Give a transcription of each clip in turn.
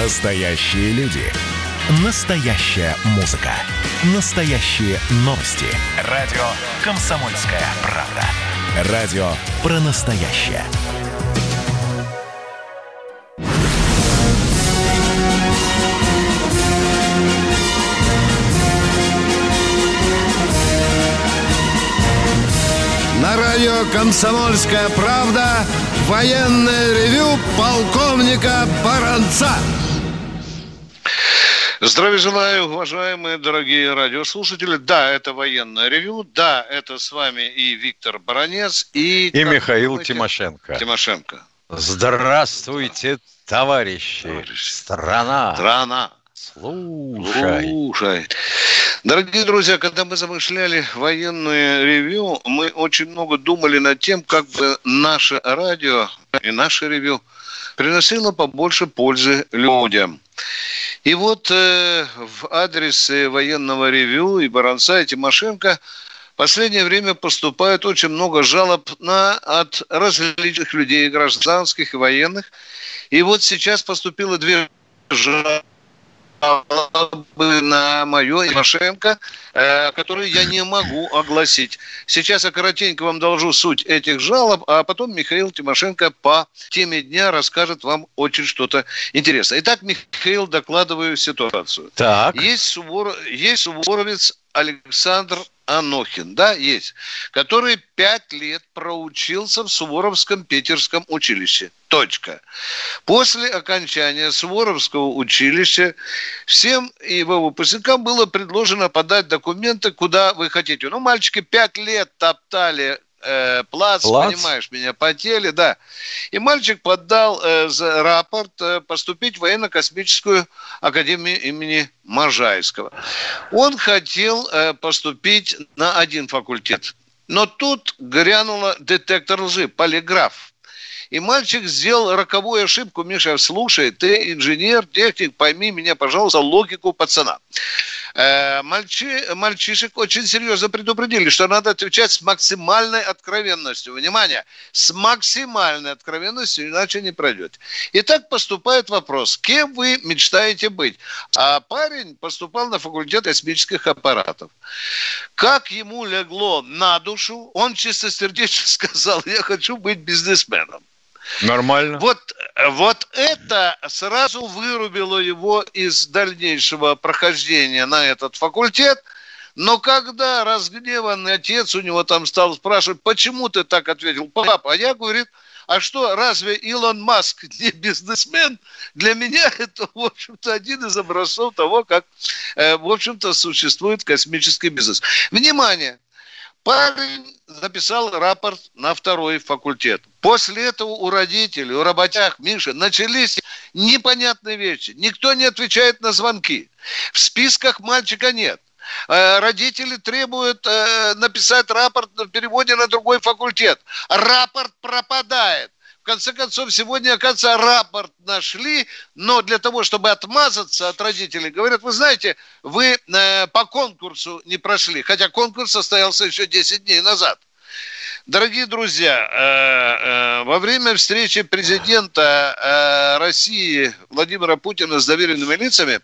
Настоящие люди. Настоящая музыка. Настоящие новости. Радио «Комсомольская правда». Радио про настоящее. На радио «Комсомольская правда» военное ревю полковника Баранца. Здравия желаю, уважаемые дорогие радиослушатели. Да, это военное ревю. Да, это с вами и Виктор Баранец, и... И Михаил думаете, Тимошенко. Тимошенко. Здравствуйте, товарищи. товарищи. Страна. Страна. Слушай. Слушай. Дорогие друзья, когда мы замышляли военное ревю, мы очень много думали над тем, как бы наше радио и наше ревю приносило побольше пользы людям. И вот э, в адрес военного ревю и Баранца, и Тимошенко в последнее время поступает очень много жалоб на, от различных людей, гражданских и военных. И вот сейчас поступило две жалобы на мое Тимошенко, э, которые я не могу огласить. Сейчас я коротенько вам доложу суть этих жалоб, а потом Михаил Тимошенко по теме дня расскажет вам очень что-то интересное. Итак, Михаил, докладываю ситуацию. Так. Есть, сувор... есть суворовец Александр Анохин, да, есть, который пять лет проучился в Суворовском Питерском училище. Точка. После окончания Суворовского училища всем его выпускникам было предложено подать документы, куда вы хотите. Ну, мальчики пять лет топтали э, плац, плац, понимаешь меня, потели, да. И мальчик подал э, за рапорт э, поступить в военно-космическую академию имени Можайского. Он хотел э, поступить на один факультет, но тут грянула детектор лжи, полиграф. И мальчик сделал роковую ошибку. Миша, слушай, ты инженер, техник, пойми меня, пожалуйста, логику пацана. Э, мальчи, мальчишек очень серьезно предупредили, что надо отвечать с максимальной откровенностью. Внимание, с максимальной откровенностью, иначе не пройдет. И так поступает вопрос, кем вы мечтаете быть? А парень поступал на факультет космических аппаратов. Как ему легло на душу, он чистосердечно сказал, я хочу быть бизнесменом. Нормально. Вот, вот это сразу вырубило его из дальнейшего прохождения на этот факультет. Но когда разгневанный отец у него там стал спрашивать, почему ты так ответил, папа, а я, говорит, а что, разве Илон Маск не бизнесмен? Для меня это, в общем-то, один из образцов того, как, э, в общем-то, существует космический бизнес. Внимание! Парень написал рапорт на второй факультет. После этого у родителей, у работяг, Миша, начались непонятные вещи. Никто не отвечает на звонки. В списках мальчика нет. Э, родители требуют э, написать рапорт в переводе на другой факультет. Рапорт пропадает конце концов, сегодня, оказывается, рапорт нашли, но для того, чтобы отмазаться от родителей, говорят, вы знаете, вы э, по конкурсу не прошли, хотя конкурс состоялся еще 10 дней назад. Дорогие друзья, э, э, во время встречи президента э, России Владимира Путина с доверенными лицами,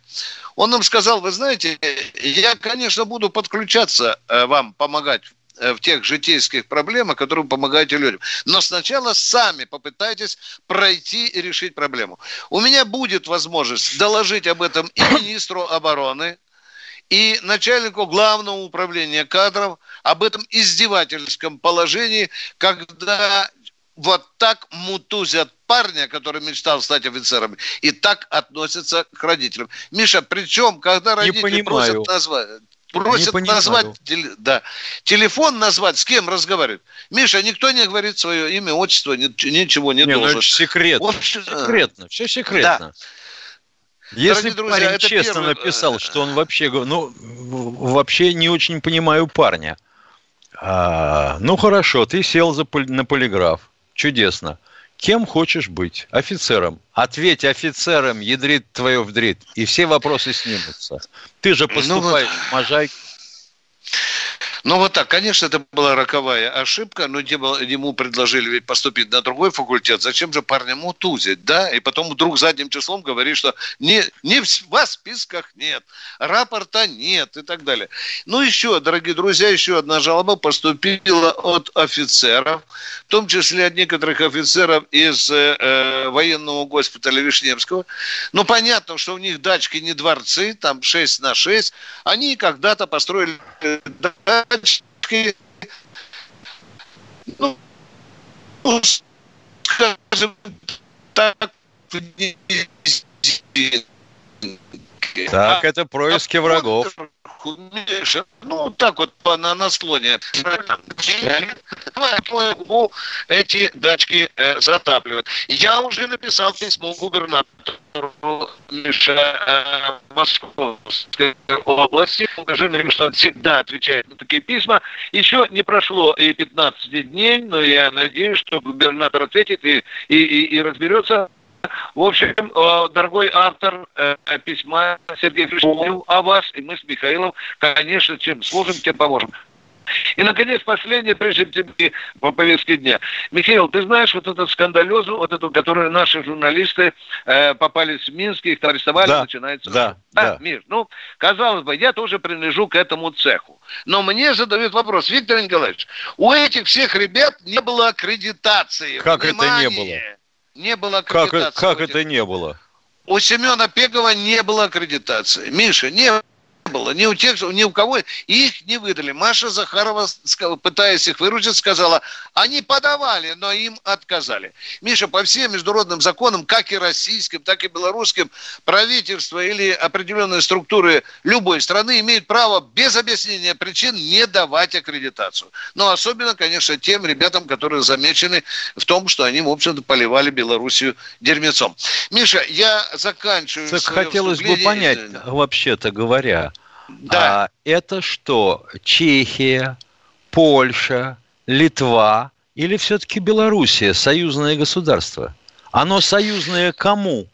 он нам сказал, вы знаете, я, конечно, буду подключаться вам, помогать Э, в тех житейских проблемах, которые помогаете людям. Но сначала сами попытайтесь пройти и решить проблему. У меня будет возможность доложить об этом и министру обороны, и начальнику главного управления кадров об этом издевательском положении, когда вот так мутузят парня, который мечтал стать офицером, и так относятся к родителям. Миша, причем, когда родители просят назвать просят назвать да, телефон назвать, с кем разговаривать. Миша, никто не говорит свое имя, отчество, ничего не, не ну, должен. Ну, секретно. Общем, секретно, все секретно. Да. Если Дорогие друзья, парень честно первый... написал, что он вообще, ну, вообще не очень понимаю парня. А, ну хорошо, ты сел за, на полиграф, чудесно. Кем хочешь быть? Офицером. Ответь офицером, ядрит твое вдрит, и все вопросы снимутся. Ты же поступаешь ну, в Можайку. Ну вот так, конечно, это была роковая ошибка, но ему предложили ведь поступить на другой факультет. Зачем же парня мутузить, да? И потом вдруг задним числом говорит, что не, не вас в списках нет, рапорта нет и так далее. Ну еще, дорогие друзья, еще одна жалоба поступила от офицеров, в том числе от некоторых офицеров из э, э военного госпиталя Вишневского. Ну понятно, что у них дачки не дворцы, там 6 на 6. Они когда-то построили ну, скажем так, так, это происки врагов. Ну, так вот на, на склоне. Эти дачки э, затапливают. Я уже написал письмо губернатору э, Московской области. Покажи, что он всегда отвечает на такие письма. Еще не прошло и 15 дней, но я надеюсь, что губернатор ответит и, и, и, и разберется в общем, э, дорогой автор э, письма Сергей Фришков о вас, и мы с Михаилом, конечно, чем сможем, тем поможем. И, наконец, последнее, прежде чем ты по повестке дня. Михаил, ты знаешь вот этот скандалезу, вот эту, которую наши журналисты э, попались в Минске, их арестовали, да, начинается... Да, а, да. Миш, ну, казалось бы, я тоже принадлежу к этому цеху. Но мне задают вопрос, Виктор Николаевич, у этих всех ребят не было аккредитации. Как Внимание! это не было? Не было аккредитации. Как, как это не было? У Семена Пегова не было аккредитации. Миша, не было. Ни у тех, ни у кого их не выдали. Маша Захарова, пытаясь их выручить, сказала, они подавали, но им отказали. Миша, по всем международным законам, как и российским, так и белорусским, правительство или определенные структуры любой страны имеют право без объяснения причин не давать аккредитацию. Но особенно, конечно, тем ребятам, которые замечены в том, что они, в общем-то, поливали Белоруссию дерьмецом. Миша, я заканчиваю. Так хотелось бы понять, вообще-то говоря, да. А, это что? Чехия, Польша, Литва или все-таки Белоруссия, союзное государство? Оно союзное кому?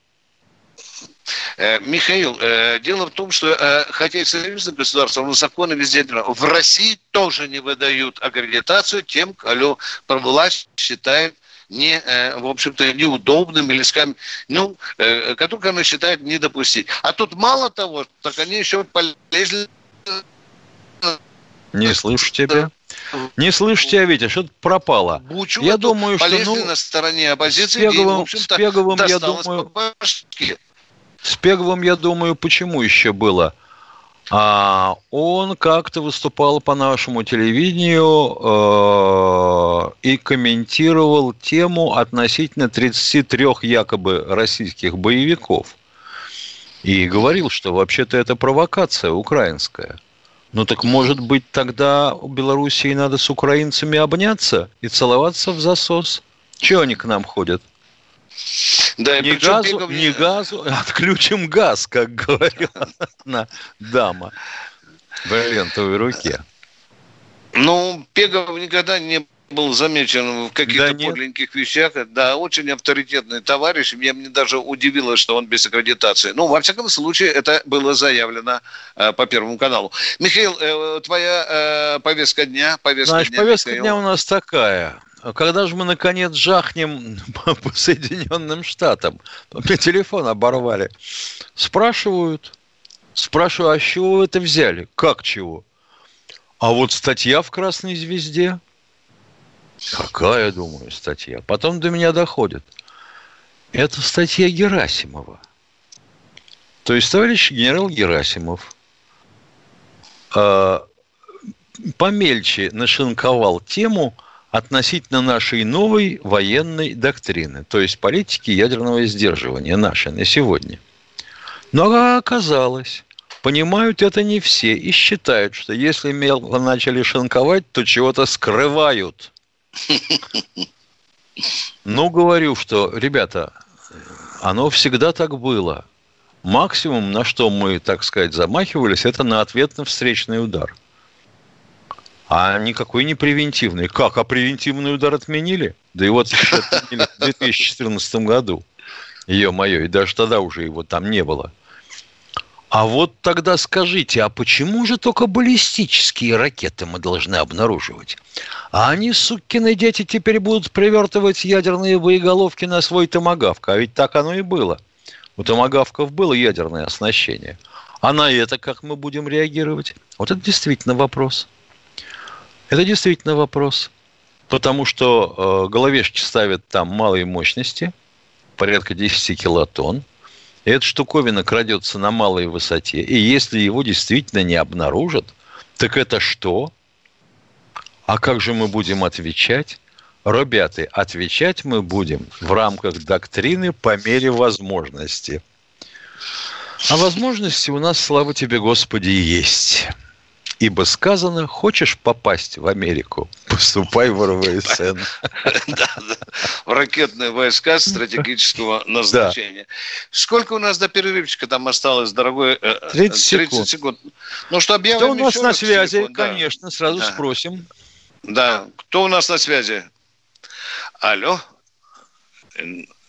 Э, Михаил, э, дело в том, что э, хотя и союзное государство, но законы везде в России тоже не выдают аккредитацию тем, кого власть считает не, э, в общем-то, неудобным или, скажем, ну, э, который она считает не допустить. А тут мало того, так они еще полезли... Не слышу тебя. Не слышу тебя, Витя, что-то пропало. Бучу я думаю, что ну, на стороне оппозиции, с Пеговым, и, с Пеговым я думаю, с Пеговым, я думаю, почему еще было? А он как-то выступал по нашему телевидению э, и комментировал тему относительно 33 якобы российских боевиков. И говорил, что вообще-то это провокация украинская. Ну так может быть тогда у Белоруссии надо с украинцами обняться и целоваться в засос? Чего они к нам ходят? Да, не, газу, Пегов... не газу, отключим газ, как говорила одна дама в бриллиантовой руке. Ну, Пегов никогда не был замечен в каких-то да подлинных вещах. Да, очень авторитетный товарищ. Мне, мне даже удивило, что он без аккредитации. Ну, во всяком случае, это было заявлено э, по Первому каналу. Михаил, э, твоя э, повестка дня? Повестка Значит, дня, повестка Михаил. дня у нас такая. Когда же мы, наконец, жахнем по Соединенным Штатам? Мне телефон оборвали. Спрашивают. Спрашиваю, а с чего вы это взяли? Как чего? А вот статья в «Красной звезде». Какая, думаю, статья? Потом до меня доходит. Это статья Герасимова. То есть товарищ генерал Герасимов э, помельче нашинковал тему – относительно нашей новой военной доктрины, то есть политики ядерного сдерживания нашей на сегодня. Но оказалось, понимают это не все и считают, что если мелко начали шинковать, то чего-то скрывают. Ну, говорю, что, ребята, оно всегда так было. Максимум, на что мы, так сказать, замахивались, это на ответный встречный удар – а никакой не превентивный. Как? А превентивный удар отменили? Да его отменили в 2014 году. Мое. И даже тогда уже его там не было. А вот тогда скажите, а почему же только баллистические ракеты мы должны обнаруживать? А они, сукины дети, теперь будут привертывать ядерные боеголовки на свой томагавк. А ведь так оно и было. У томагавков было ядерное оснащение. А на это как мы будем реагировать? Вот это действительно вопрос. Это действительно вопрос. Потому что э, головешки ставят там малые мощности, порядка 10 килотонн. И эта штуковина крадется на малой высоте. И если его действительно не обнаружат, так это что? А как же мы будем отвечать? Ребята, отвечать мы будем в рамках доктрины по мере возможности. А возможности у нас, слава тебе, Господи, есть. Ибо сказано, хочешь попасть в Америку, поступай в РВСН. В ракетные войска стратегического назначения. Сколько у нас до перерывчика там осталось, дорогой? 30 э, э, секунд. Ну что, объявим Кто у нас на связи? Конечно, сразу спросим. Да, кто у нас на связи? Алло.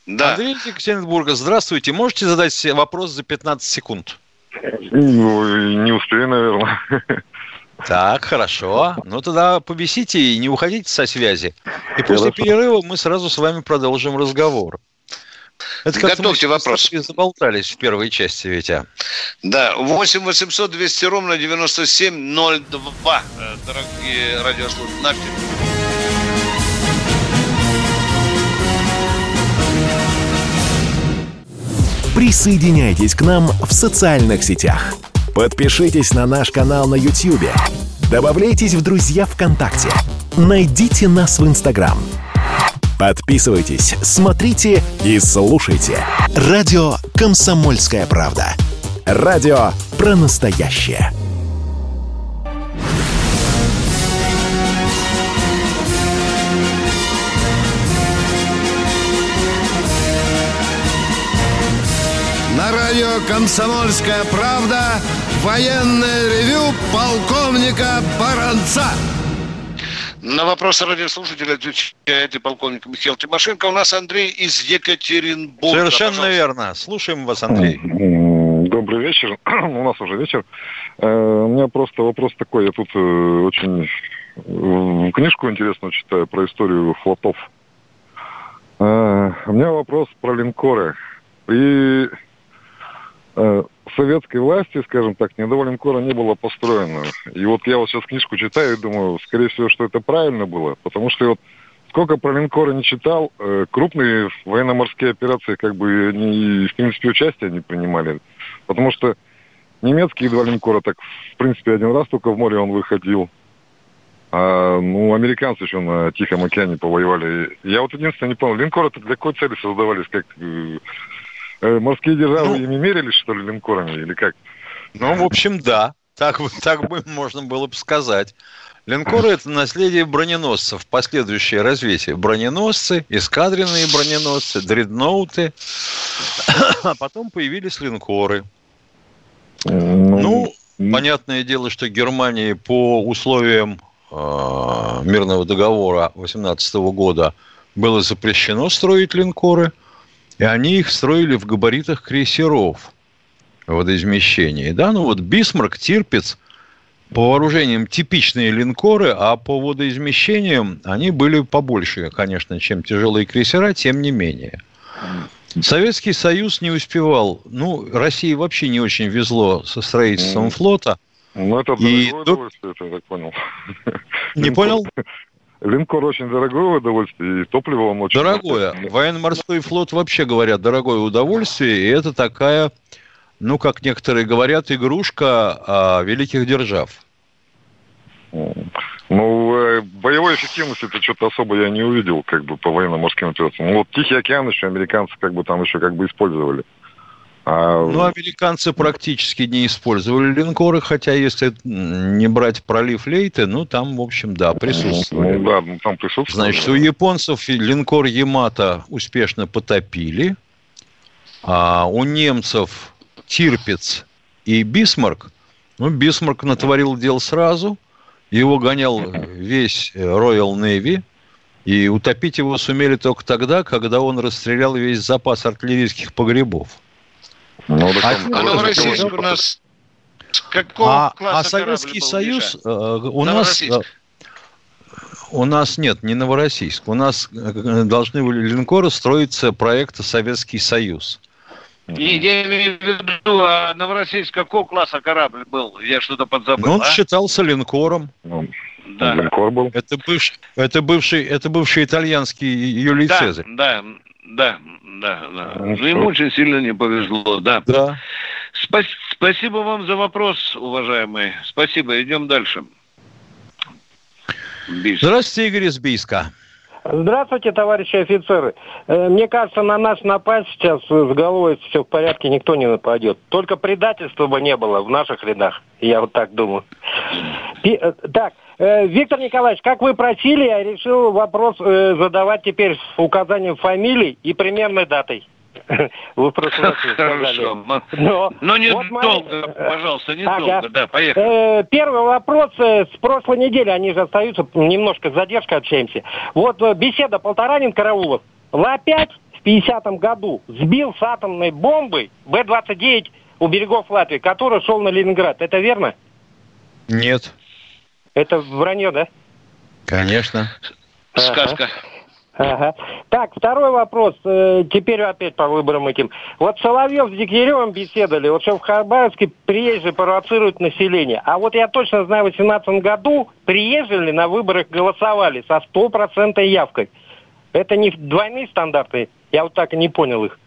Да. Андрей Екатеринбурга, здравствуйте. Можете задать вопрос за 15 секунд? Ну, не успею, наверное. Так, хорошо. Ну тогда повисите и не уходите со связи. И после перерыва мы сразу с вами продолжим разговор. Это Готовьте мы вопрос. Заболтались в первой части, Витя. Да, 8 800 200 ровно 9702, э, дорогие радиослушатели. Наш Присоединяйтесь к нам в социальных сетях – Подпишитесь на наш канал на YouTube. Добавляйтесь в друзья ВКонтакте. Найдите нас в Инстаграм. Подписывайтесь, смотрите и слушайте. Радио «Комсомольская правда». Радио про настоящее. На радио «Комсомольская правда» военное ревю полковника Баранца. На вопрос радиослушателя отвечает полковник Михаил Тимошенко. У нас Андрей из Екатеринбурга. Совершенно Пожалуйста. верно. Слушаем вас, Андрей. Добрый вечер. У нас уже вечер. Э, у меня просто вопрос такой. Я тут э, очень книжку интересную читаю про историю флотов. Э, у меня вопрос про линкоры. При Э, советской власти, скажем так, ни одного линкора не было построено. И вот я вот сейчас книжку читаю и думаю, скорее всего, что это правильно было, потому что вот сколько про линкоры не читал, э, крупные военно-морские операции как бы они, в принципе, участия не принимали. Потому что немецкие два линкора, так, в принципе, один раз только в море он выходил. А, ну, американцы еще на Тихом океане повоевали. Я вот единственное не понял, линкоры-то для какой цели создавались? Как Э, морские державы ну, ими мерились, что ли, линкорами или как? Ну, в общем, да. Так, так бы можно было бы сказать. Линкоры – это наследие броненосцев, последующее развитие. Броненосцы, эскадренные броненосцы, дредноуты, а потом появились линкоры. Ну, понятное дело, что Германии по условиям э, мирного договора 18 года было запрещено строить линкоры – и они их строили в габаритах крейсеров водоизмещения. Да, ну вот Бисмарк, Тирпиц по вооружениям типичные линкоры, а по водоизмещениям они были побольше, конечно, чем тяжелые крейсера, тем не менее. Советский Союз не успевал. Ну, России вообще не очень везло со строительством флота. Ну, это и... удовольствие, я так понял. Не понял? Линкор очень дорогое удовольствие, и топливо он очень... Дорогое. Военно-морской флот вообще, говорят, дорогое удовольствие, и это такая, ну, как некоторые говорят, игрушка а, великих держав. Ну, э, боевой эффективности это что-то особо я не увидел, как бы, по военно-морским операциям. Ну, вот Тихий океан еще американцы как бы там еще как бы использовали. А... Ну, американцы практически не использовали линкоры, хотя если не брать пролив Лейты, ну, там, в общем, да, присутствовали. Ну, да, ну, там присутствовали. Значит, у японцев линкор Ямато успешно потопили, а у немцев Тирпиц и Бисмарк, ну, Бисмарк натворил дел сразу, его гонял весь Royal Navy, и утопить его сумели только тогда, когда он расстрелял весь запас артиллерийских погребов. Ну, а, а Новороссийск у нас какого а, класса А Советский был, Союз Миша? Э, у нас... Э, у нас нет, не Новороссийск. У нас э, должны были линкоры строиться проекта Советский Союз. И я имею в виду, а Новороссийск какого класса корабль был? Я что-то подзабыл. Ну, он а? считался линкором. Ну, да. Линкор был. Это бывший, это бывший, это бывший итальянский Юлий да, Цезарь. Да, да, да, да. Ну, ему очень сильно не повезло, да. Да. Спас, спасибо вам за вопрос, уважаемый. Спасибо. Идем дальше. Бийск. Здравствуйте, Игорь из Бийска. Здравствуйте, товарищи офицеры. Э, мне кажется, на нас напасть сейчас с головой все в порядке, никто не нападет. Только предательства бы не было в наших рядах, я вот так думаю. Э, так, э, Виктор Николаевич, как вы просили, я решил вопрос задавать теперь с указанием фамилий и примерной датой. Вы в прошлый раз Хорошо. Но, Но не вот долго, мои... пожалуйста, не ага. долго. Да, поехали. Э, первый вопрос. Э, с прошлой недели, они же остаются, немножко с задержкой общаемся. Вот э, беседа Полторанин Караулов. Опять в 50-м году сбил с атомной бомбой Б-29 у берегов Латвии, который шел на Ленинград. Это верно? Нет. Это вранье, да? Конечно. Сказка. Ага. Ага. Так, второй вопрос. Э, теперь опять по выборам этим. Вот Соловьев с Дегтяревым беседовали, вот что в Хабаровске приезжие провоцируют население. А вот я точно знаю, в 2018 году приезжали на выборах голосовали со стопроцентной явкой. Это не двойные стандарты? Я вот так и не понял их.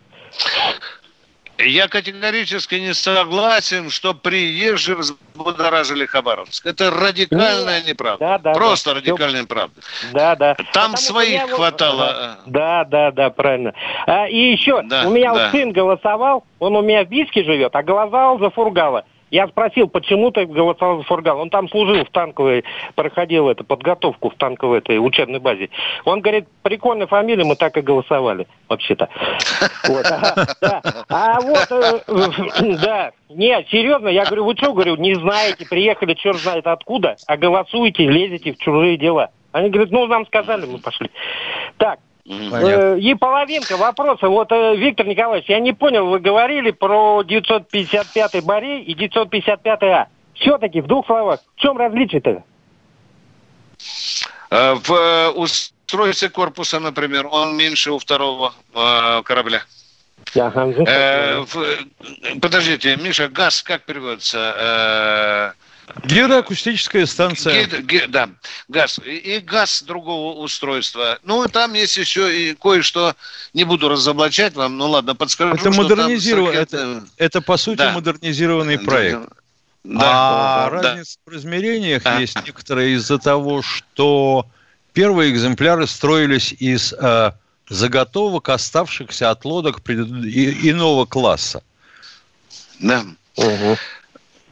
Я категорически не согласен, что приезжие взбудоражили Хабаровск. Это радикальная Нет. неправда. Да, да, Просто да. радикальная Все... неправда. Да, да. Там Потому своих хватало. Да, да, да, правильно. А, и еще, да, у меня да. вот сын голосовал, он у меня в Бийске живет, а голосовал за Фургала. Я спросил, почему ты голосовал за Фургал. Он там служил в танковой, проходил эту подготовку в танковой этой учебной базе. Он говорит, прикольная фамилия, мы так и голосовали, вообще-то. Вот, да. А вот, э, да, нет, серьезно, я говорю, вы что, говорю, не знаете, приехали, черт знает откуда, а голосуете, лезете в чужие дела. Они говорят, ну, нам сказали, мы пошли. Так, Понятно. И половинка вопроса. Вот, э, Виктор Николаевич, я не понял, вы говорили про 955-й Борей и 955-А. Все-таки в двух словах, в чем различие-то? Э, в э, устройстве корпуса, например, он меньше у второго корабля. Ага, э, в, подождите, Миша, газ как переводится? Гидроакустическая станция. Гид, гид, да, газ. И, и газ другого устройства. Ну, там есть еще и кое-что, не буду разоблачать вам, ну ладно, подскажу. Это модернизированный, это, это по сути да. модернизированный проект. Да, а да, разница да. в размерениях да. есть некоторые из-за того, что первые экземпляры строились из э, заготовок, оставшихся от лодок пред... и, иного класса. Да. Угу.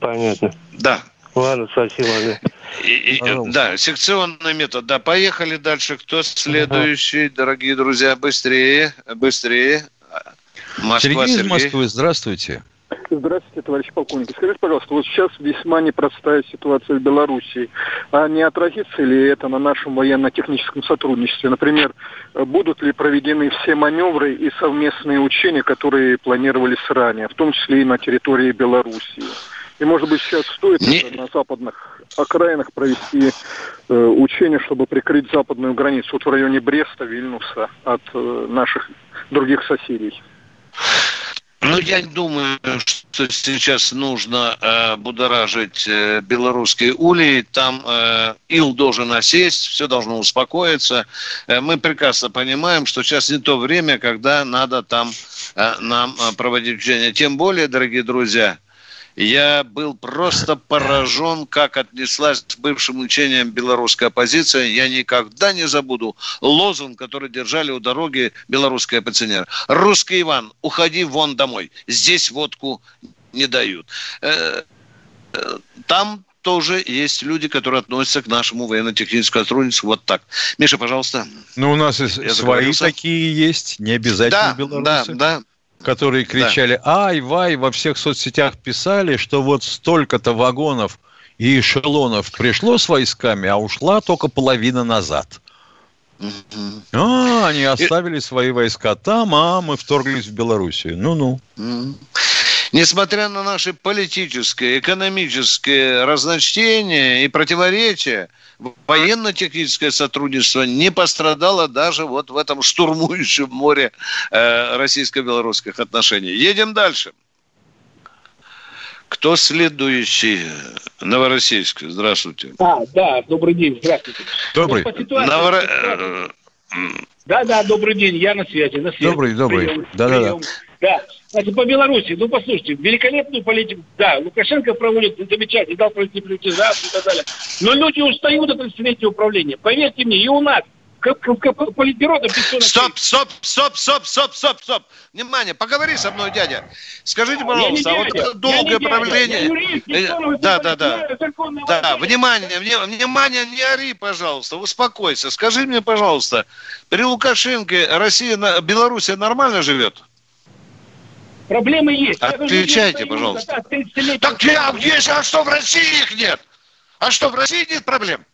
Понятно. Да. Ладно, спасибо. И, и, да, секционный метод. Да, поехали дальше. Кто следующий, ага. дорогие друзья? Быстрее, быстрее. Москва, Сергей, Сергей из Москвы, здравствуйте. Здравствуйте, товарищ полковник. Скажите, пожалуйста, вот сейчас весьма непростая ситуация в Белоруссии. А не отразится ли это на нашем военно-техническом сотрудничестве? Например, будут ли проведены все маневры и совместные учения, которые планировались ранее, в том числе и на территории Белоруссии? И, может быть, сейчас стоит Не... на западных окраинах провести э, учения, чтобы прикрыть западную границу, вот в районе Бреста, Вильнюса, от э, наших других соседей. Ну, я думаю, что сейчас нужно э, будоражить э, белорусские улей. Там э, ил должен осесть, все должно успокоиться. Э, мы прекрасно понимаем, что сейчас не то время, когда надо там э, нам э, проводить учения. Тем более, дорогие друзья, я был просто поражен, как отнеслась к бывшим учениям белорусская оппозиция. Я никогда не забуду лозунг, который держали у дороги белорусские оппозиционеры. «Русский Иван, уходи вон домой. Здесь водку не дают». Э, э, там тоже есть люди, которые относятся к нашему военно-техническому сотрудничеству вот так. Миша, пожалуйста. Ну, у нас и свои такие есть, не обязательно да, белорусы. Да, да, которые кричали да. «Ай, вай!» во всех соцсетях писали, что вот столько-то вагонов и эшелонов пришло с войсками, а ушла только половина назад. А, они оставили свои войска там, а мы вторглись в Белоруссию. Ну-ну. Несмотря на наши политические, экономические разночтения и противоречия, военно-техническое сотрудничество не пострадало даже вот в этом штурмующем море э, российско-белорусских отношений. Едем дальше. Кто следующий? Новороссийск. Здравствуйте. А, да, добрый день. Здравствуйте. Добрый. Новор... Да, да, добрый день, я на связи, на связи. Добрый, добрый. Прием, да, прием. да, да. Да, значит, по Беларуси, ну, послушайте, великолепную политику, да, Лукашенко проводит замечательно, дал пройти приватизацию и так далее. Но люди устают от 30-летнего управления. Поверьте мне, и у нас Политбюро Стоп, стоп, стоп, стоп, стоп, стоп, стоп. Внимание, поговори со мной, дядя. Скажите, пожалуйста, а вот это долгое правление... Э, да, да, да. Да, внимание, внимание, не ори, пожалуйста, успокойся. Скажи мне, пожалуйста, при Лукашенко Россия, Белоруссия нормально живет? Проблемы есть. Отвечайте, пожалуйста. Так я есть, а что в России их нет? А что, в России нет проблем?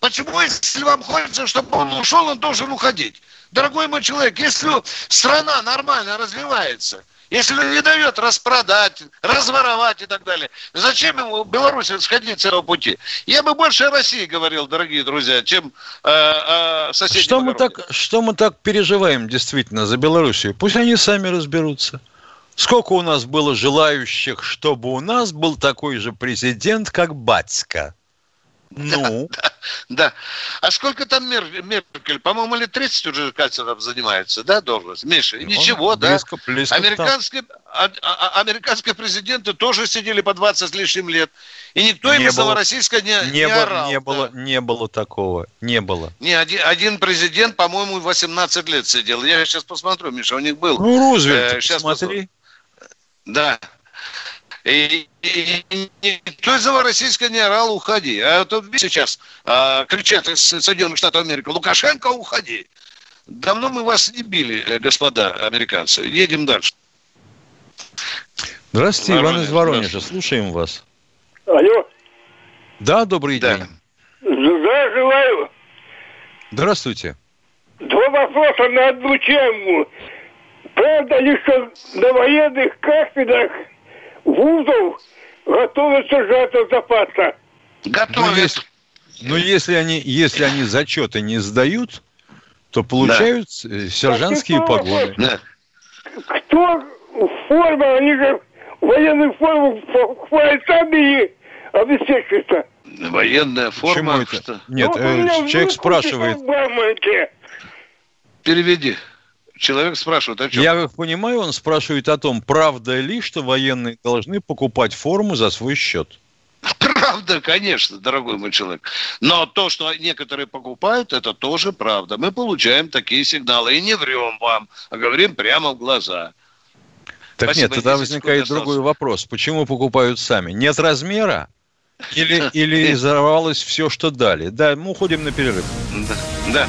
Почему, если вам хочется, чтобы он ушел, он должен уходить? Дорогой мой человек, если страна нормально развивается, если он не дает распродать, разворовать и так далее, зачем ему Беларусь сходить с этого пути? Я бы больше о России говорил, дорогие друзья, чем э, о соседнем что мы, так, что мы так переживаем действительно за Белоруссию? Пусть они сами разберутся. Сколько у нас было желающих, чтобы у нас был такой же президент, как Батька? Ну? Да, да. А сколько там Мер, Меркель? По-моему, лет 30 уже Кальцеров занимается, да, должность? Миша, ну, ничего, близко, да? Близко американские, а, а, американские президенты тоже сидели по 20 с лишним лет. И никто не им из Новороссийска не, не, не было, орал. Не да. было, не было такого, не было. Не, один, один президент, по-моему, 18 лет сидел. Я сейчас посмотрю, Миша, у них был. Ну, Рузвельт, э, сейчас посмотри. Да. И, и, и российского не орал, уходи. А вот сейчас а, кричат из Соединенных Штатов Америки, Лукашенко, уходи. Давно мы вас не били, э, господа американцы. Едем дальше. Здравствуйте, Воронеж, Иван из Воронежа. Слушаем вас. Алло. Да, добрый да. день. Здравия желаю. Здравствуйте. Два вопроса на одну тему. Правда ли, что на военных кафедрах вузов готовятся сжато запаса. Готовят. Ну, если, они, если они зачеты не сдают, то получают да. Э, сержантские погоны. Да. Кто форма, они же военную форму хвалят сами и обеспечиваются. Военная форма? Почему это? Нет, ну, э, человек спрашивает. Переведи. Человек спрашивает, о чем? Я как понимаю, он спрашивает о том, правда ли, что военные должны покупать форму за свой счет. Правда, конечно, дорогой мой человек. Но то, что некоторые покупают, это тоже правда. Мы получаем такие сигналы. И не врем вам, а говорим прямо в глаза. Так Спасибо, нет, тогда возникает другой вопрос. Почему покупают сами? Нет размера? Или, или изорвалось все, что дали? Да, мы уходим на перерыв. Да. да.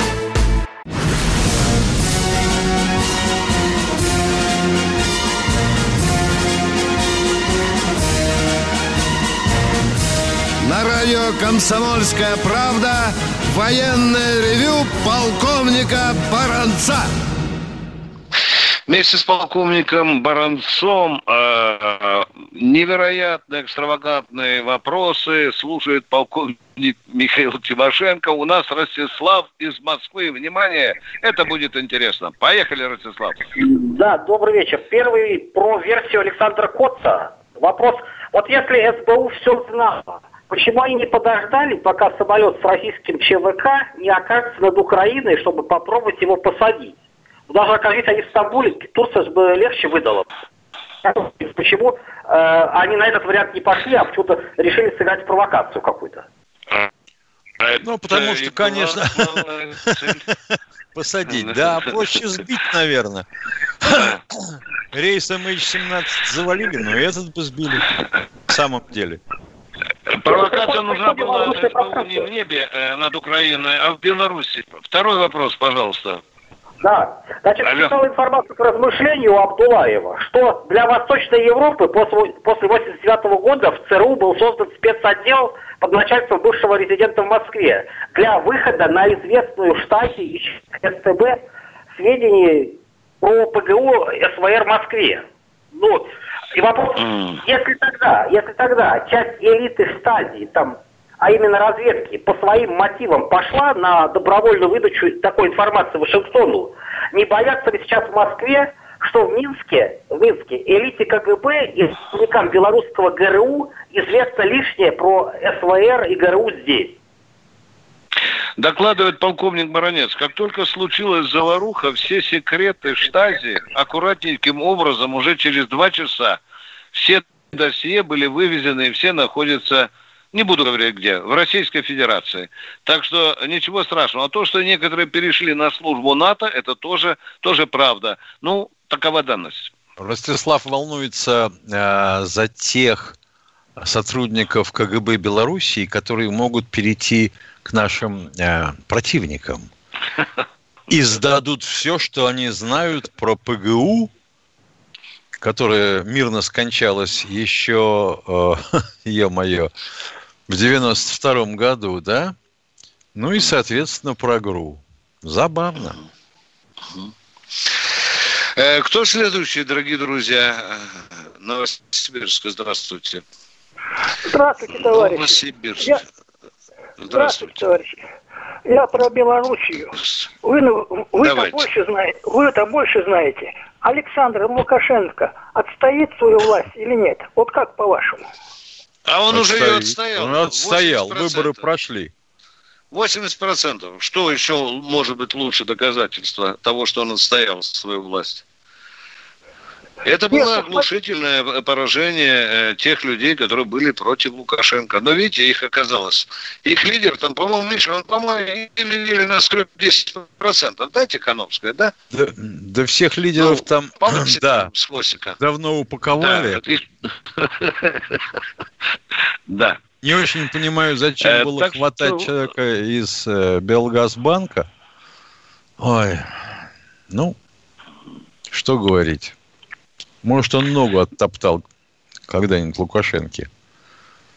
«Комсомольская правда» военное ревю полковника Баранца. Вместе с полковником Баранцом э, невероятно экстравагантные вопросы слушает полковник Михаил Тимошенко. У нас Ростислав из Москвы. Внимание, это будет интересно. Поехали, Ростислав. Да, добрый вечер. Первый про версию Александра Котца. Вопрос, вот если СБУ все знало, Почему они не подождали, пока самолет с российским ЧВК не окажется над Украиной, чтобы попробовать его посадить? Даже окажись они в Стамбуле, Турция бы легче выдала. Почему э, они на этот вариант не пошли, а почему-то решили сыграть провокацию какую-то? Ну, потому что, конечно, посадить. Да, проще сбить, наверное. Рейс MH17 завалили, но этот бы сбили. В самом деле. Провокация нужна была не в небе э, над Украиной, а в Беларуси. Второй вопрос, пожалуйста. Да. Значит, Алло. читал информацию к размышлению у Абдулаева, что для Восточной Европы после, после 89 года в ЦРУ был создан спецотдел под начальством бывшего резидента в Москве для выхода на известную в штате и СТБ сведений про ПГУ СВР в Москве. Ну, и вопрос, mm. если тогда, если тогда часть элиты штади, там, а именно разведки, по своим мотивам пошла на добровольную выдачу такой информации Вашингтону, не боятся ли сейчас в Москве, что в Минске, в Минске элите КГБ и представникам белорусского ГРУ известно лишнее про СВР и ГРУ здесь? Докладывает полковник Баранец, как только случилась заваруха, все секреты штази аккуратненьким образом уже через два часа все досье были вывезены и все находятся не буду говорить где, в Российской Федерации. Так что ничего страшного. А то, что некоторые перешли на службу НАТО, это тоже, тоже правда. Ну, такова данность. Ростислав волнуется э, за тех сотрудников КГБ Белоруссии, которые могут перейти к нашим э, противникам и сдадут все, что они знают про ПГУ, которая мирно скончалась еще, э, ё-моё, в 92 году, да? Ну и, соответственно, про ГРУ. Забавно. Э, кто следующий, дорогие друзья? Новосибирск. Здравствуйте, товарищи. Новосибирск. Я... Здравствуйте, товарищи. Я про Белоруссию. Вы, ну, вы это больше знаете. Вы это больше знаете. Александр Лукашенко отстоит свою власть или нет? Вот как по-вашему? А он Отстоит. уже ее отстоял. Он отстоял, 80%. выборы прошли. 80%. Что еще может быть лучше доказательства того, что он отстоял свою власть? Это было оглушительное поражение э, тех людей, которые были против Лукашенко. Но видите, их оказалось. Их лидер там, по-моему, Миша, он, по-моему, или на сколько 10%. Да, Тихановская, да? Да, да всех лидеров ну, там, да, с хвостика. давно упаковали. Да. Не очень понимаю, зачем э, было хватать человека из э, Белгазбанка. Ой, ну, что говорить. Может, он ногу оттоптал когда-нибудь Лукашенко.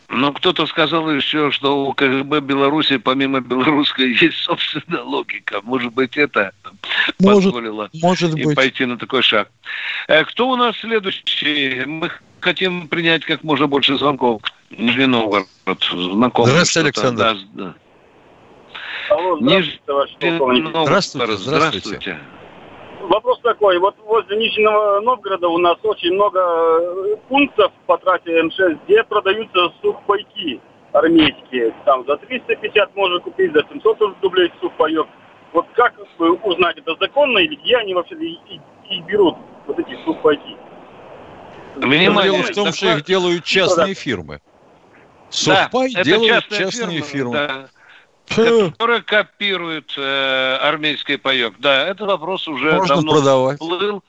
Но кто-то сказал еще, что у КГБ Беларуси помимо белорусской есть собственная логика. Может быть, это может, позволило может быть. пойти на такой шаг. Э, кто у нас следующий? Мы хотим принять как можно больше звонков. Нижний Новгород. Знакомый. Здравствуйте, Александр. Да, да. Алло, здравствуйте, Нижний Новгород. Здравствуйте, здравствуйте. здравствуйте вопрос такой. Вот возле Нижнего Новгорода у нас очень много э, пунктов по трассе М6, где продаются сухпайки армейские. Там за 350 можно купить, за 700 рублей сухпайок. Вот как узнать, это законно или где они вообще и, и, и берут вот эти сухпайки? Внимание, дело в том, что их делают частные фирмы. Сухпай да, делают частные фирмы. фирмы. Да которые копируют э, армейский паек. Да, этот вопрос уже Можно давно продавать. всплыл.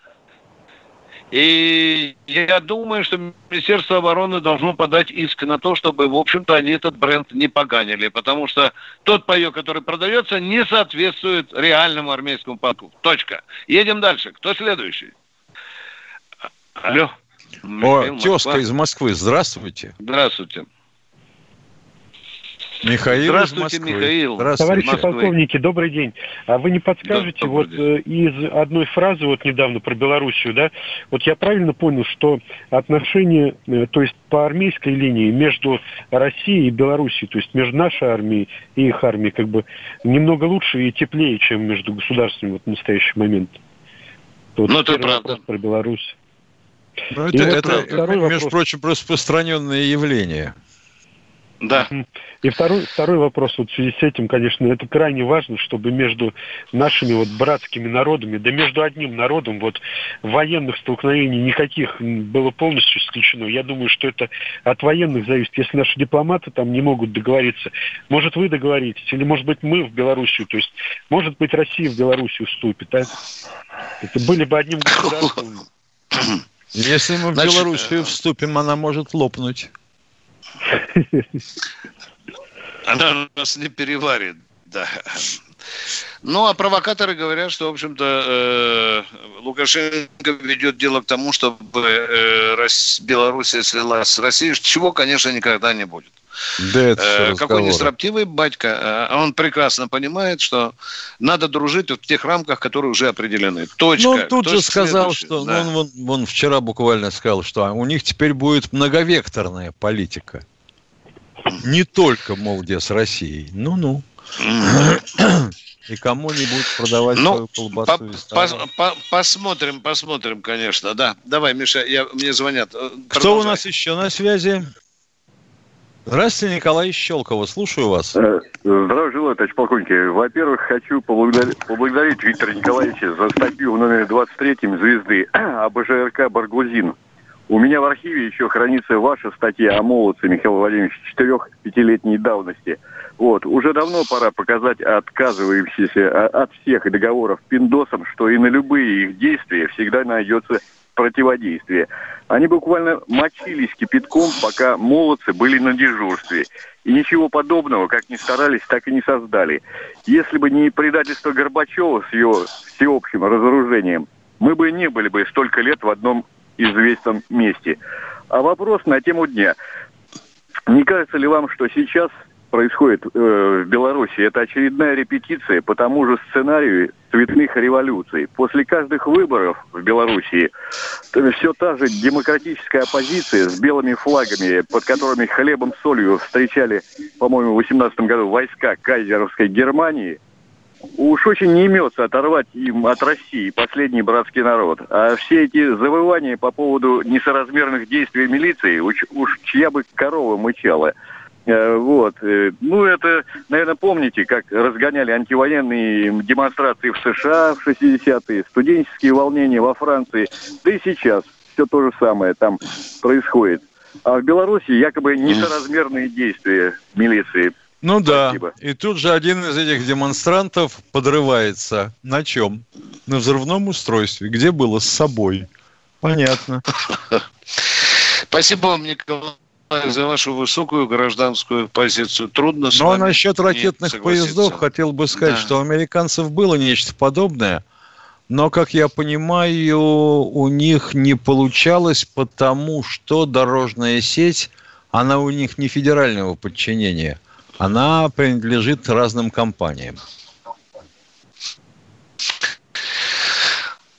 И я думаю, что Министерство обороны должно подать иск на то, чтобы, в общем-то, они этот бренд не поганили. Потому что тот паек, который продается, не соответствует реальному армейскому паку. Точка. Едем дальше. Кто следующий? Алло. О, тезка из Москвы. Здравствуйте. Здравствуйте. Михаил Здравствуйте, Михаил. Здравствуйте. Товарищи полковники, добрый день. А вы не подскажете, да, вот день. Э, из одной фразы вот недавно про Белоруссию, да, вот я правильно понял, что отношения, э, то есть по армейской линии между Россией и Белоруссией, то есть между нашей армией и их армией, как бы немного лучше и теплее, чем между государствами вот в настоящий момент. Вот ну, это правда. Про Беларусь. Ну, это, это, это, между прочим, распространенное явление. Да. И второй, второй вопрос вот в связи с этим, конечно, это крайне важно, чтобы между нашими вот братскими народами, да между одним народом вот военных столкновений никаких было полностью исключено. Я думаю, что это от военных зависит. Если наши дипломаты там не могут договориться, может вы договоритесь, или может быть мы в Белоруссию, то есть может быть Россия в Белоруссию вступит, а? Это были бы одним государством. Если мы в Значит, Белоруссию вступим, она может лопнуть. Она нас не переварит, да. Ну, а провокаторы говорят, что, в общем-то, э, Лукашенко ведет дело к тому, чтобы э, Белоруссия слилась с Россией, чего, конечно, никогда не будет. Да, э, Какой нестроптивый батька. Э, он прекрасно понимает, что надо дружить в тех рамках, которые уже определены. Точка. Ну, он тут же сказал, что... Да. Ну, он, он, он вчера буквально сказал, что у них теперь будет многовекторная политика. Не только, мол, где с Россией. Ну-ну. И кому-нибудь продавать ну, свою колбасу. По, по, по, посмотрим, посмотрим, конечно. Да, давай, Миша, я, мне звонят. Продолжай. Кто у нас еще на связи? Здравствуйте, Николай Щелкова. Слушаю вас. Э, здравия желаю, товарищ полковник. Во-первых, хочу поблагодарить, Виктора Николаевича за статью в номере 23 «Звезды» об ЖРК «Баргузин». У меня в архиве еще хранится ваша статья о молодце Михаила Владимировича четырех-пятилетней давности. Вот. Уже давно пора показать отказывающимся от всех договоров пиндосам, что и на любые их действия всегда найдется противодействие. Они буквально мочились кипятком, пока молодцы были на дежурстве. И ничего подобного, как ни старались, так и не создали. Если бы не предательство Горбачева с его всеобщим разоружением, мы бы не были бы столько лет в одном известном месте. А вопрос на тему дня. Не кажется ли вам, что сейчас происходит э, в Беларуси, это очередная репетиция по тому же сценарию цветных революций. После каждых выборов в Беларуси все та же демократическая оппозиция с белыми флагами, под которыми хлебом солью встречали, по-моему, в 18 году войска кайзеровской Германии, уж очень не имется оторвать им от России последний братский народ. А все эти завывания по поводу несоразмерных действий милиции, уж, уж чья бы корова мычала – вот. Э, ну, это, наверное, помните, как разгоняли антивоенные демонстрации в США в 60-е, студенческие волнения во Франции. Да и сейчас все то же самое там происходит. А в Беларуси якобы несоразмерные действия милиции. Ну Спасибо. да, и тут же один из этих демонстрантов подрывается. На чем? На взрывном устройстве. Где было? С собой. Понятно. Спасибо вам, Николай за вашу высокую гражданскую позицию. Трудно с Ну, а насчет ракетных поездов хотел бы сказать, да. что у американцев было нечто подобное, но, как я понимаю, у них не получалось, потому что дорожная сеть, она у них не федерального подчинения, она принадлежит разным компаниям.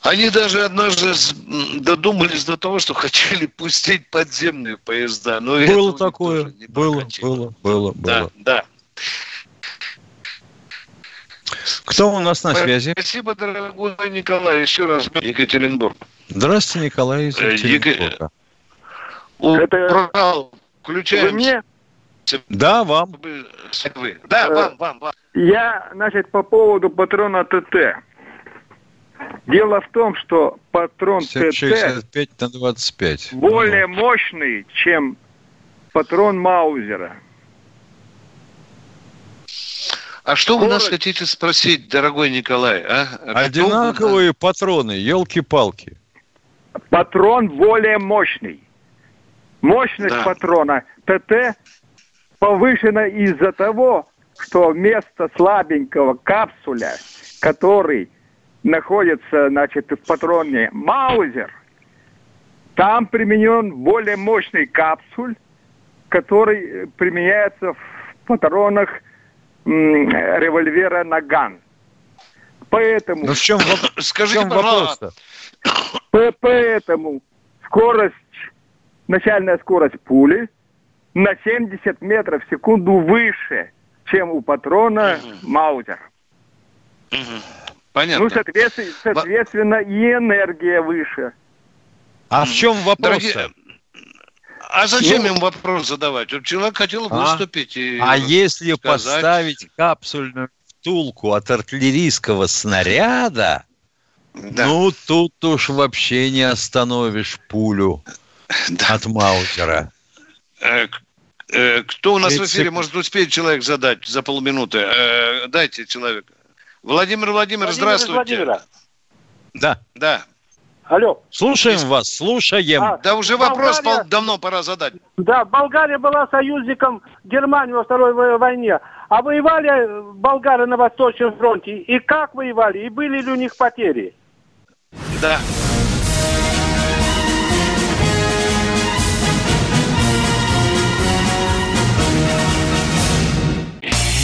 Они даже однажды додумались до того, что хотели пустить подземные поезда. Но было такое, было, было, было, было. Да, да. Кто у нас на связи? Спасибо, дорогой Николай. Еще раз Екатеринбург. Здравствуйте, Николай из э, Екатеринбурга. Это... Включаем. Вы мне? Да, вам. Вы. Да, вам, вам, вам. Я, значит, по поводу патрона ТТ. Дело в том, что патрон ТТ 65 на 25. более мощный, чем патрон Маузера. А что вы нас хотите спросить, дорогой Николай? А? Одинаковые Кто... патроны, елки-палки. Патрон более мощный. Мощность да. патрона ТТ повышена из-за того, что вместо слабенького капсуля, который находится, значит, в патроне Маузер, там применен более мощный капсуль, который применяется в патронах револьвера Наган. Поэтому... Ну в чем, Скажите, в чем вопрос-то? Поэтому скорость, начальная скорость пули на 70 метров в секунду выше, чем у патрона Маузер. Понятно. Ну, соответственно, соответственно и энергия выше. А в чем вопрос? Дорогие... А зачем ну, им вопрос задавать? Человек хотел а? выступить. И а если сказать... поставить капсульную втулку от артиллерийского снаряда, да. ну тут уж вообще не остановишь пулю да. от Маузера. Э, э, кто у нас в эфире? Может успеть человек задать за полминуты? Э, дайте человека. Владимир Владимир, Владимир здравствуйте. Владимира. Да. Да. Алло. Слушаем вас, слушаем. А, да уже вопрос Болгария... давно пора задать. Да, Болгария была союзником Германии во Второй войне. А воевали болгары на Восточном фронте. И как воевали? И были ли у них потери? Да.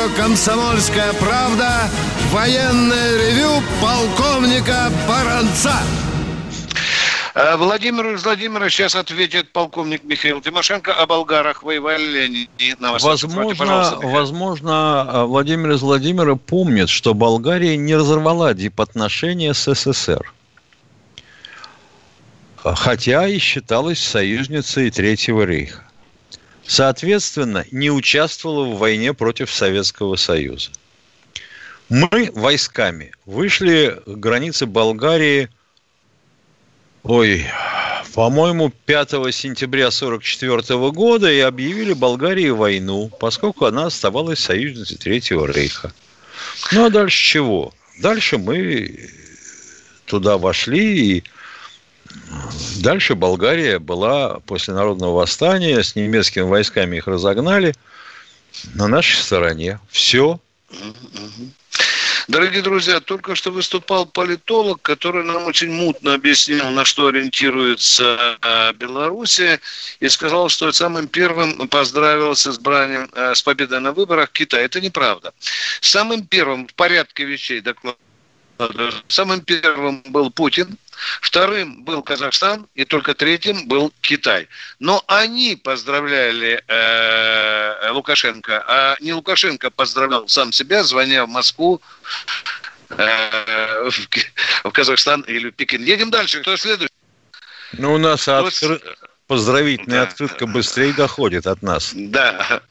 Радио «Комсомольская правда» военное ревю полковника Баранца. Э, Владимир Владимирович сейчас ответит полковник Михаил Тимошенко о болгарах воевали ли они на Возможно, возможно, э, Владимир из Владимира помнит, что Болгария не разорвала дипотношения с СССР. Хотя и считалась союзницей Третьего рейха соответственно, не участвовала в войне против Советского Союза. Мы войсками вышли к границе Болгарии, ой, по-моему, 5 сентября 1944 года и объявили Болгарии войну, поскольку она оставалась союзницей Третьего Рейха. Ну а дальше чего? Дальше мы туда вошли и Дальше Болгария была после народного восстания, с немецкими войсками их разогнали, на нашей стороне. Все. Дорогие друзья, только что выступал политолог, который нам очень мутно объяснил, на что ориентируется э, Белоруссия, и сказал, что самым первым поздравил с избранием, э, с победой на выборах Китай. Это неправда. Самым первым в порядке вещей доклад Самым первым был Путин, вторым был Казахстан, и только третьим был Китай. Но они поздравляли э, Лукашенко, а не Лукашенко поздравлял сам себя, звоня в Москву, э, в, в Казахстан или в Пекин. Едем дальше. Кто следующий? Ну, у нас откры... поздравительная да. открытка быстрее доходит от нас. Да.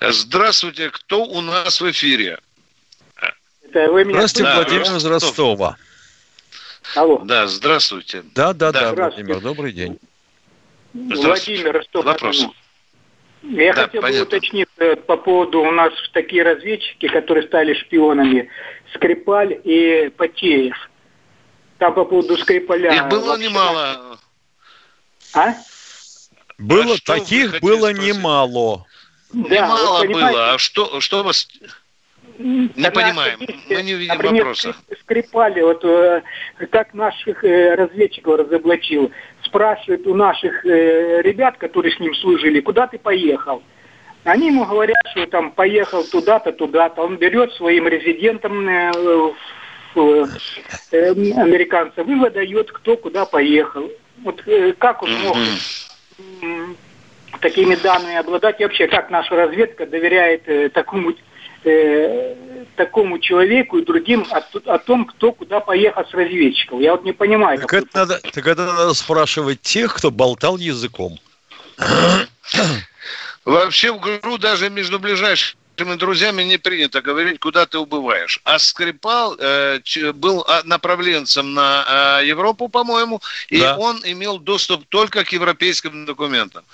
Здравствуйте. Кто у нас в эфире? Это вы меня Здравствуйте, да, Владимир из Ростова. Алло. Да, здравствуйте. Да, да, да, Владимир, добрый день. Владимир, Ростов. Вопрос. Я да, хотел понятно. бы уточнить э, по поводу у нас такие разведчики, которые стали шпионами, Скрипаль и Потеев. Там по поводу Скрипаля. Их было вообще... немало. А? Было, а таких было спросить? немало. Да, немало вот, было. А что, что вас не понимаем, мы не видим например, вопроса. Скрипали, вот э, как наших э, разведчиков разоблачил, спрашивает у наших э, ребят, которые с ним служили, куда ты поехал? Они ему говорят, что там поехал туда-то, туда-то. Он берет своим резидентам э, э, э, американцев и выдает, кто куда поехал. Вот как он мог такими данными обладать? И вообще, как наша разведка доверяет такому э, такому человеку и другим о, о том, кто куда поехал с разведчиков. Я вот не понимаю. Так, это надо, так это надо спрашивать тех, кто болтал языком. Вообще в ГРУ даже между ближайшими нашими друзьями не принято говорить, куда ты убываешь. А Скрипал э, был а, направленцем на э, Европу, по-моему, и да. он имел доступ только к европейским документам.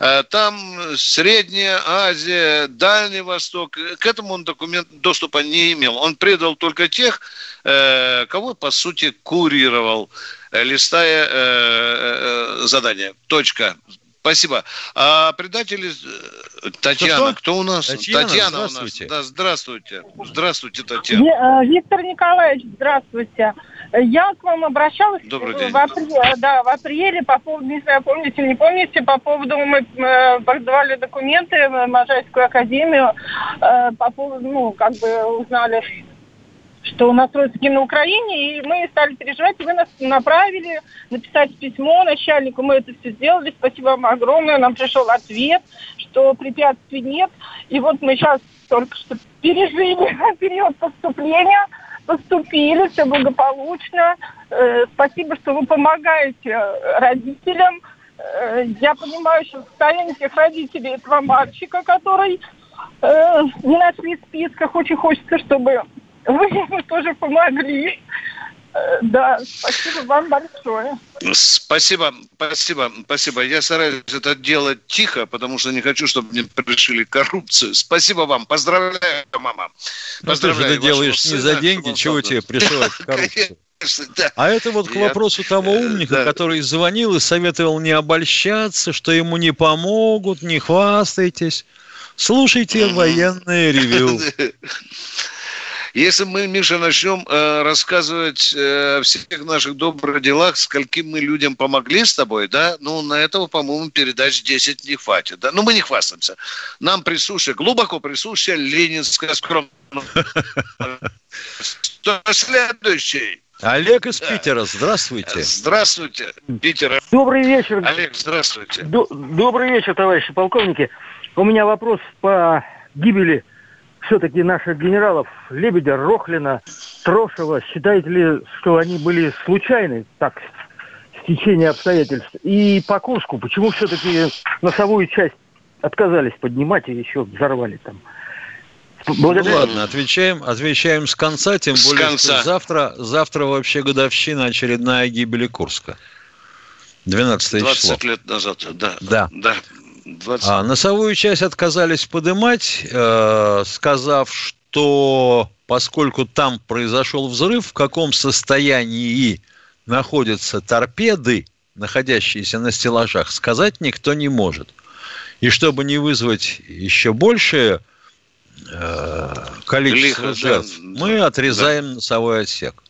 Э, там Средняя Азия, Дальний Восток, к этому он документ доступа не имел. Он предал только тех, э, кого, по сути, курировал, э, листая э, э, задание. Точка. Спасибо. А предатели... Э, Татьяна, кто, кто у нас? Татьяна, Татьяна здравствуйте. у нас. Да, здравствуйте. Здравствуйте, Татьяна. Э, Виктор Николаевич, здравствуйте. Я к вам обращалась Добрый день. В, апреле, да, в апреле по поводу, не знаю, помните не помните, по поводу мы э, подавали документы в Можайскую академию, э, по поводу, ну, как бы узнали, что у нас родственники на Украине, и мы стали переживать, и вы нас направили написать письмо начальнику, мы это все сделали, спасибо вам огромное, нам пришел ответ, что препятствий нет, и вот мы сейчас только что пережили период поступления, поступили, все благополучно, э, спасибо, что вы помогаете родителям, э, я понимаю сейчас состояние тех родителей этого мальчика, который э, не нашли в списках, очень хочется, чтобы вы ему тоже помогли. Э, да, спасибо вам большое. Спасибо, спасибо, спасибо. Я стараюсь это делать тихо, потому что не хочу, чтобы мне пришили коррупцию. Спасибо вам, поздравляю, мама. Поздравляю ну, ты же это делаешь не за деньги, чего тебе присылать коррупцию? А это вот к вопросу того умника, который звонил и советовал не обольщаться, что ему не помогут, не хвастайтесь. Слушайте военное ревю. Если мы, Миша, начнем э, рассказывать э, о всех наших добрых делах, скольким мы людям помогли с тобой, да, ну, на этого, по-моему, передач 10 не хватит, да. Ну, мы не хвастаемся. Нам присуща, глубоко присуща ленинская скромность. Следующий. Олег из Питера, здравствуйте. Здравствуйте, Питер. Добрый вечер. Олег, здравствуйте. Добрый вечер, товарищи полковники. У меня вопрос по гибели все-таки наших генералов Лебедя, Рохлина, Трошева, считаете ли, что они были случайны, так, стечение обстоятельств? И по Курску, почему все-таки носовую часть отказались поднимать и еще взорвали там? Благодарю. Ну ладно, отвечаем, отвечаем с конца, тем с более, конца. что завтра, завтра вообще годовщина очередная гибели Курска. 12 20 число. 20 лет назад, да. Да. да. 20... А, носовую часть отказались подымать, э, сказав, что поскольку там произошел взрыв, в каком состоянии находятся торпеды, находящиеся на стеллажах, сказать никто не может. И чтобы не вызвать еще большее э, количество Лихо, жертв, да, мы отрезаем да. носовой отсек.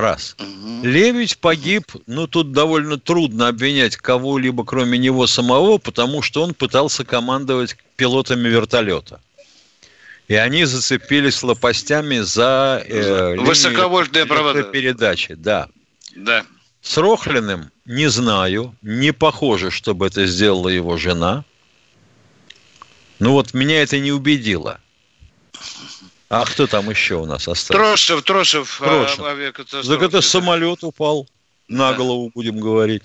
Раз. Угу. Лебедь погиб, ну тут довольно трудно обвинять кого-либо, кроме него самого, потому что он пытался командовать пилотами вертолета. И они зацепились лопастями за э, высоковольтные провода передачи, да. Да. С Рохлиным не знаю, не похоже, чтобы это сделала его жена. Ну вот меня это не убедило. А кто там еще у нас остался? Трошев, Трошев. А, Трошев. А, так это самолет упал. На да. голову будем говорить.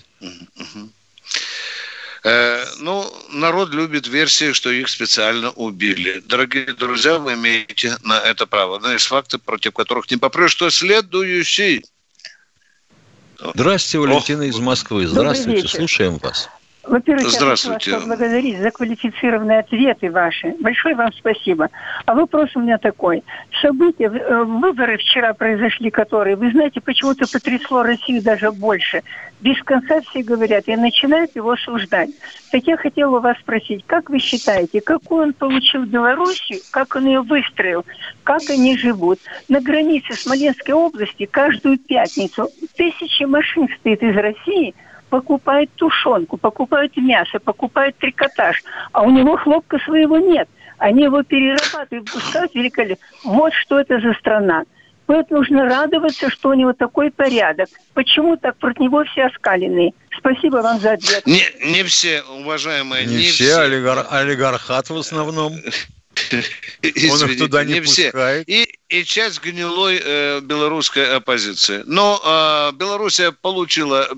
Э, ну, народ любит версии, что их специально убили. Дорогие друзья, вы имеете на это право. Но есть факты, против которых не попрешь. Что следующий? Здравствуйте, Валентина Ох, из Москвы. Здравствуйте, слушаем вас. Во-первых, Здравствуйте. я хочу вас поблагодарить за квалифицированные ответы ваши. Большое вам спасибо. А вопрос у меня такой. События, э, выборы вчера произошли, которые, вы знаете, почему-то потрясло Россию даже больше. Без конца все говорят и начинают его осуждать. Так я хотела вас спросить, как вы считаете, какую он получил Белоруссию, как он ее выстроил, как они живут? На границе Смоленской области каждую пятницу тысячи машин стоит из России – покупает тушенку, покупают мясо, покупают трикотаж, а у него хлопка своего нет. Они его перерабатывают, пускают великолепно. Вот что это за страна. Поэтому нужно радоваться, что у него такой порядок. Почему так против него все оскаленные? Спасибо вам за ответ. Не, не все, уважаемые, не, не все. все. Олигар, олигархат в основном. Он их туда не, не пускает. Все. И, и часть гнилой э, белорусской оппозиции. Но э, Белоруссия получила,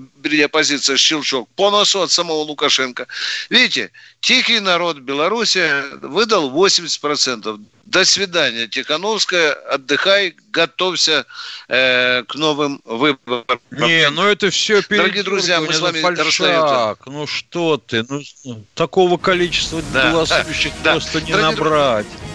оппозиция щелчок по носу от самого Лукашенко. Видите, тихий народ Беларуси выдал 80%. До свидания, Тихановская, отдыхай, готовься э, к новым выборам. Не, ну это все Дорогие друзья, мы с вами расстаемся. Ну что ты, ну такого количества да, голосующих да, просто да. не Дорогие набрать. Друзья,